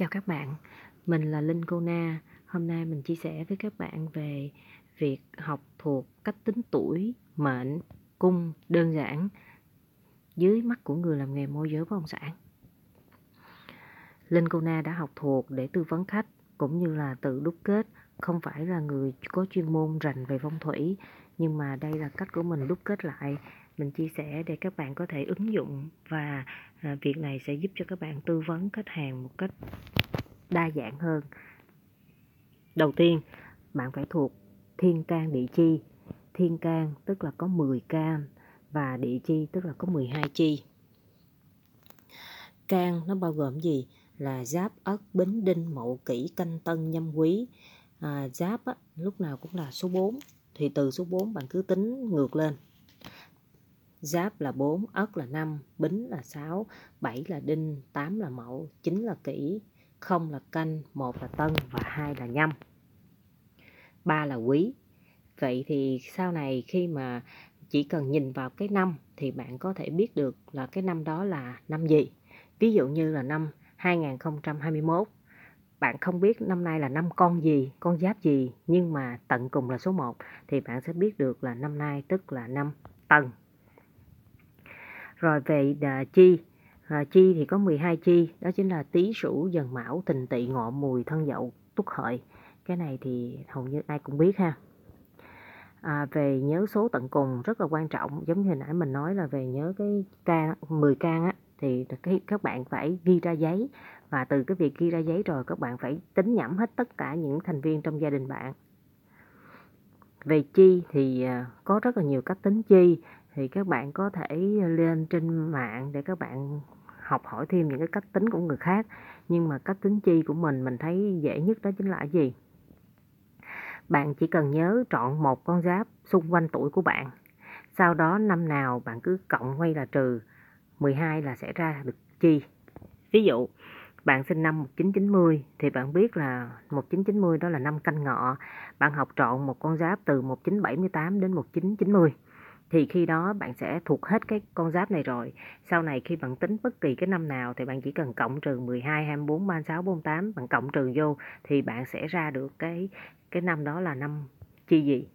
Chào các bạn, mình là Linh Cô Na. Hôm nay mình chia sẻ với các bạn về việc học thuộc cách tính tuổi, mệnh, cung đơn giản dưới mắt của người làm nghề môi giới bất động sản. Linh Cô Na đã học thuộc để tư vấn khách cũng như là tự đúc kết, không phải là người có chuyên môn rành về phong thủy, nhưng mà đây là cách của mình đúc kết lại mình chia sẻ để các bạn có thể ứng dụng và à, việc này sẽ giúp cho các bạn tư vấn khách hàng một cách đa dạng hơn. Đầu tiên bạn phải thuộc thiên can địa chi. Thiên can tức là có 10 can và địa chi tức là có 12 chi. Can nó bao gồm gì? Là giáp ất bính đinh mậu kỷ canh tân nhâm quý. À, giáp á, lúc nào cũng là số 4 thì từ số 4 bạn cứ tính ngược lên. Giáp là 4, Ất là 5, Bính là 6, 7 là Đinh, 8 là Mậu, 9 là Kỷ, 0 là Canh, 1 là Tân và 2 là Nhâm. 3 là Quý. Vậy thì sau này khi mà chỉ cần nhìn vào cái năm thì bạn có thể biết được là cái năm đó là năm gì. Ví dụ như là năm 2021 bạn không biết năm nay là năm con gì, con giáp gì nhưng mà tận cùng là số 1 thì bạn sẽ biết được là năm nay tức là năm Tân rồi về đà chi? À, chi thì có 12 chi đó chính là tý sửu dần mão thìn tỵ ngọ mùi thân dậu tuất hợi. Cái này thì hầu như ai cũng biết ha. À, về nhớ số tận cùng rất là quan trọng. Giống như hồi nãy mình nói là về nhớ cái can 10 can á thì cái, các bạn phải ghi ra giấy. Và từ cái việc ghi ra giấy rồi các bạn phải tính nhẩm hết tất cả những thành viên trong gia đình bạn. Về chi thì à, có rất là nhiều cách tính chi thì các bạn có thể lên trên mạng để các bạn học hỏi thêm những cái cách tính của người khác. Nhưng mà cách tính chi của mình mình thấy dễ nhất đó chính là gì? Bạn chỉ cần nhớ chọn một con giáp xung quanh tuổi của bạn. Sau đó năm nào bạn cứ cộng hay là trừ 12 là sẽ ra được chi. Ví dụ, bạn sinh năm 1990 thì bạn biết là 1990 đó là năm canh ngọ. Bạn học trọn một con giáp từ 1978 đến 1990 thì khi đó bạn sẽ thuộc hết cái con giáp này rồi. Sau này khi bạn tính bất kỳ cái năm nào thì bạn chỉ cần cộng trừ 12, 24, 36, 48, bạn cộng trừ vô thì bạn sẽ ra được cái cái năm đó là năm chi gì.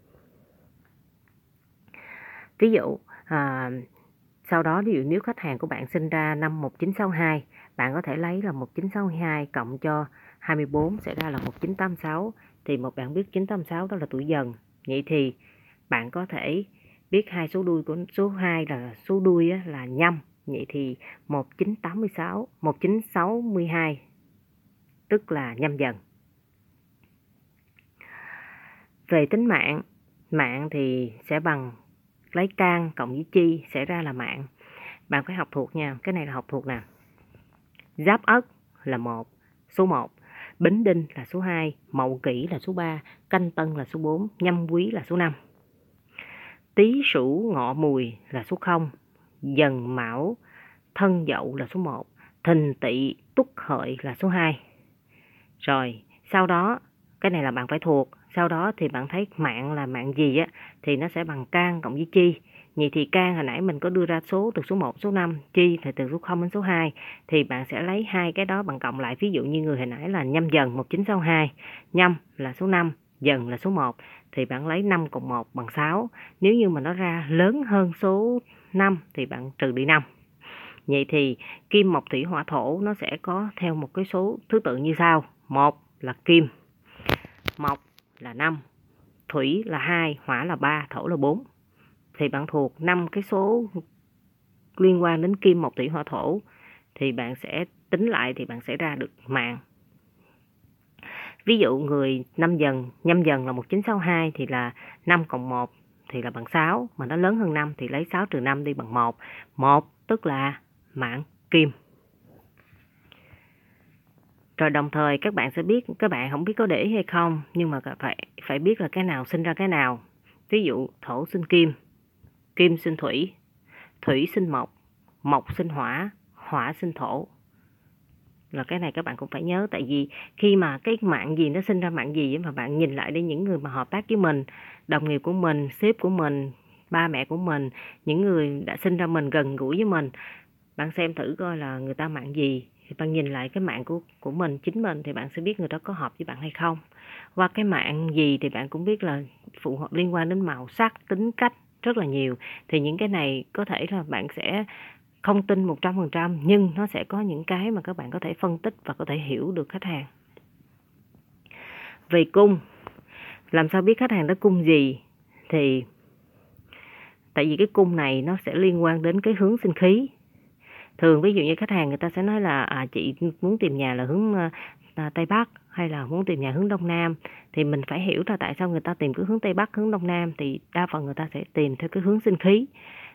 Ví dụ à, sau đó ví dụ nếu khách hàng của bạn sinh ra năm 1962, bạn có thể lấy là 1962 cộng cho 24 sẽ ra là 1986 thì một bạn biết 986 đó là tuổi dần. Vậy thì bạn có thể biết hai số đuôi của số 2 là số đuôi á, là nhâm. Vậy thì 1986 1962 tức là nhâm dần. Về tính mạng mạng thì sẽ bằng lấy can cộng với chi sẽ ra là mạng. Bạn phải học thuộc nha cái này là học thuộc nè. Giáp ất là một số 1 bính đinh là số 2 mậu kỷ là số 3 canh tân là số 4 nhâm quý là số 5 Tý Sửu Ngọ Mùi là số 0, Dần Mão Thân Dậu là số 1, Thìn Tỵ túc Hợi là số 2. Rồi, sau đó cái này là bạn phải thuộc, sau đó thì bạn thấy mạng là mạng gì á thì nó sẽ bằng can cộng với chi. Vậy thì can hồi nãy mình có đưa ra số từ số 1 số 5, chi thì từ số 0 đến số 2 thì bạn sẽ lấy hai cái đó bằng cộng lại. Ví dụ như người hồi nãy là nhâm dần 1962, nhâm là số 5, dần là số 1 thì bạn lấy 5 cộng 1 bằng 6. Nếu như mà nó ra lớn hơn số 5 thì bạn trừ đi 5. Vậy thì kim mộc thủy hỏa thổ nó sẽ có theo một cái số thứ tự như sau. một là kim, mộc là 5, thủy là 2, hỏa là 3, thổ là 4. Thì bạn thuộc 5 cái số liên quan đến kim mộc thủy hỏa thổ thì bạn sẽ tính lại thì bạn sẽ ra được mạng Ví dụ người năm dần, nhâm dần là 1962 thì là 5 cộng 1 thì là bằng 6, mà nó lớn hơn 5 thì lấy 6 trừ 5 đi bằng 1. 1 tức là mạng kim. Rồi đồng thời các bạn sẽ biết, các bạn không biết có để ý hay không, nhưng mà phải phải biết là cái nào sinh ra cái nào. Ví dụ thổ sinh kim, kim sinh thủy, thủy sinh mộc, mộc sinh hỏa, hỏa sinh thổ là cái này các bạn cũng phải nhớ, tại vì khi mà cái mạng gì nó sinh ra mạng gì mà bạn nhìn lại đến những người mà hợp tác với mình, đồng nghiệp của mình, sếp của mình, ba mẹ của mình, những người đã sinh ra mình, gần gũi với mình, bạn xem thử coi là người ta mạng gì. Thì bạn nhìn lại cái mạng của của mình, chính mình thì bạn sẽ biết người đó có hợp với bạn hay không. Qua cái mạng gì thì bạn cũng biết là phù hợp liên quan đến màu sắc, tính cách rất là nhiều. Thì những cái này có thể là bạn sẽ không tin 100% nhưng nó sẽ có những cái mà các bạn có thể phân tích và có thể hiểu được khách hàng. Về cung làm sao biết khách hàng đó cung gì? Thì tại vì cái cung này nó sẽ liên quan đến cái hướng sinh khí. Thường ví dụ như khách hàng người ta sẽ nói là à chị muốn tìm nhà là hướng ờ, à, tây bắc hay là muốn tìm nhà hướng đông nam thì mình phải hiểu là tại sao người ta tìm cái hướng tây bắc hướng đông nam thì đa phần người ta sẽ tìm theo cái hướng sinh khí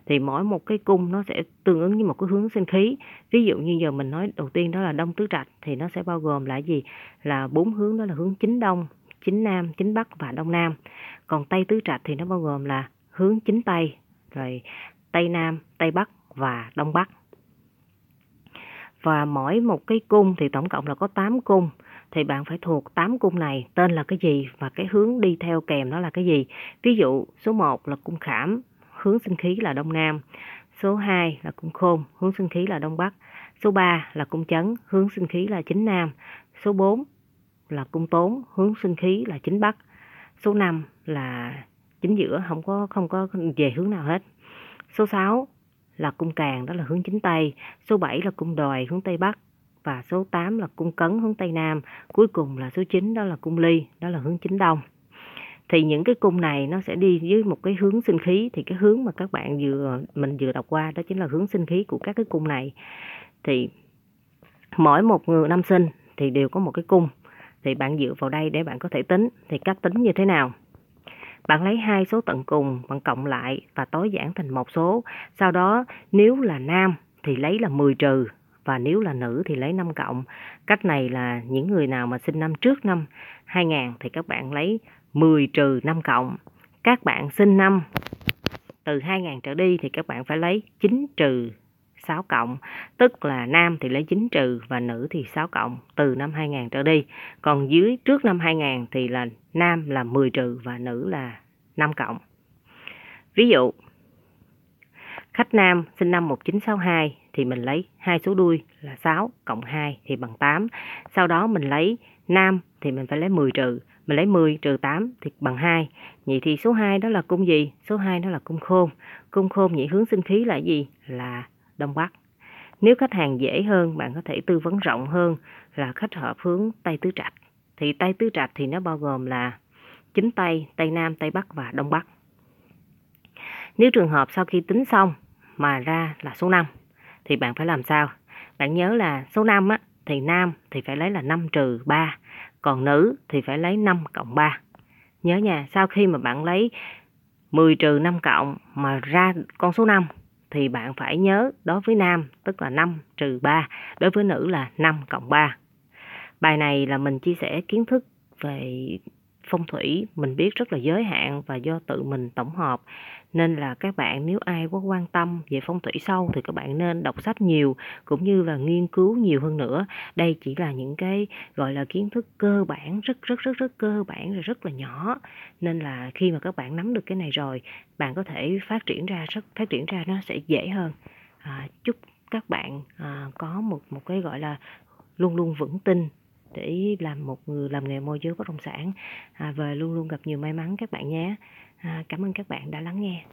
thì mỗi một cái cung nó sẽ tương ứng với một cái hướng sinh khí. Ví dụ như giờ mình nói đầu tiên đó là đông tứ trạch thì nó sẽ bao gồm là gì? Là bốn hướng đó là hướng chính đông chính nam chính bắc và đông nam. Còn tây tứ trạch thì nó bao gồm là hướng chính tây rồi tây nam tây bắc và đông bắc. Và mỗi một cái cung thì tổng cộng là có 8 cung. Thì bạn phải thuộc 8 cung này tên là cái gì và cái hướng đi theo kèm nó là cái gì. Ví dụ số 1 là cung khảm, hướng sinh khí là đông nam. Số 2 là cung khôn, hướng sinh khí là đông bắc. Số 3 là cung chấn, hướng sinh khí là chính nam. Số 4 là cung tốn, hướng sinh khí là chính bắc. Số 5 là chính giữa, không có không có về hướng nào hết. Số 6 là cung càng, đó là hướng chính tây. Số 7 là cung đòi, hướng tây bắc. Và số 8 là cung cấn, hướng tây nam. Cuối cùng là số 9, đó là cung ly, đó là hướng chính đông thì những cái cung này nó sẽ đi với một cái hướng sinh khí. Thì cái hướng mà các bạn vừa, mình vừa đọc qua đó chính là hướng sinh khí của các cái cung này. Thì mỗi một người năm sinh thì đều có một cái cung. Thì bạn dựa vào đây để bạn có thể tính. Thì cách tính như thế nào? Bạn lấy hai số tận cùng, bạn cộng lại và tối giản thành một số. Sau đó, nếu là nam thì lấy là 10 trừ và nếu là nữ thì lấy 5 cộng. Cách này là những người nào mà sinh năm trước năm 2000 thì các bạn lấy 10 trừ 5 cộng. Các bạn sinh năm từ 2000 trở đi thì các bạn phải lấy 9 trừ 6 cộng, tức là nam thì lấy 9 trừ và nữ thì 6 cộng từ năm 2000 trở đi. Còn dưới trước năm 2000 thì là nam là 10 trừ và nữ là 5 cộng. Ví dụ, khách nam sinh năm 1962 thì mình lấy hai số đuôi là 6 cộng 2 thì bằng 8. Sau đó mình lấy nam thì mình phải lấy 10 trừ mình lấy 10 trừ 8 thì bằng 2. Vậy thì số 2 đó là cung gì? Số 2 đó là cung khôn. Cung khôn vậy hướng sinh khí là gì? Là Đông Bắc. Nếu khách hàng dễ hơn, bạn có thể tư vấn rộng hơn là khách hợp hướng Tây Tứ Trạch. Thì Tây Tứ Trạch thì nó bao gồm là chính Tây, Tây Nam, Tây Bắc và Đông Bắc. Nếu trường hợp sau khi tính xong mà ra là số 5 thì bạn phải làm sao? Bạn nhớ là số 5 á, thì nam thì phải lấy là 5 trừ 3 còn nữ thì phải lấy 5 cộng 3. Nhớ nha, sau khi mà bạn lấy 10 trừ 5 cộng mà ra con số 5 thì bạn phải nhớ đối với nam tức là 5 trừ 3, đối với nữ là 5 cộng 3. Bài này là mình chia sẻ kiến thức về phong thủy mình biết rất là giới hạn và do tự mình tổng hợp. Nên là các bạn nếu ai có quan tâm về phong thủy sâu thì các bạn nên đọc sách nhiều cũng như là nghiên cứu nhiều hơn nữa. Đây chỉ là những cái gọi là kiến thức cơ bản rất rất rất rất cơ bản rồi rất là nhỏ. Nên là khi mà các bạn nắm được cái này rồi bạn có thể phát triển ra rất phát triển ra nó sẽ dễ hơn. À, chúc các bạn à, có một một cái gọi là luôn luôn vững tin để làm một người làm nghề môi giới bất động sản. À, về luôn luôn gặp nhiều may mắn các bạn nhé. À, cảm ơn các bạn đã lắng nghe.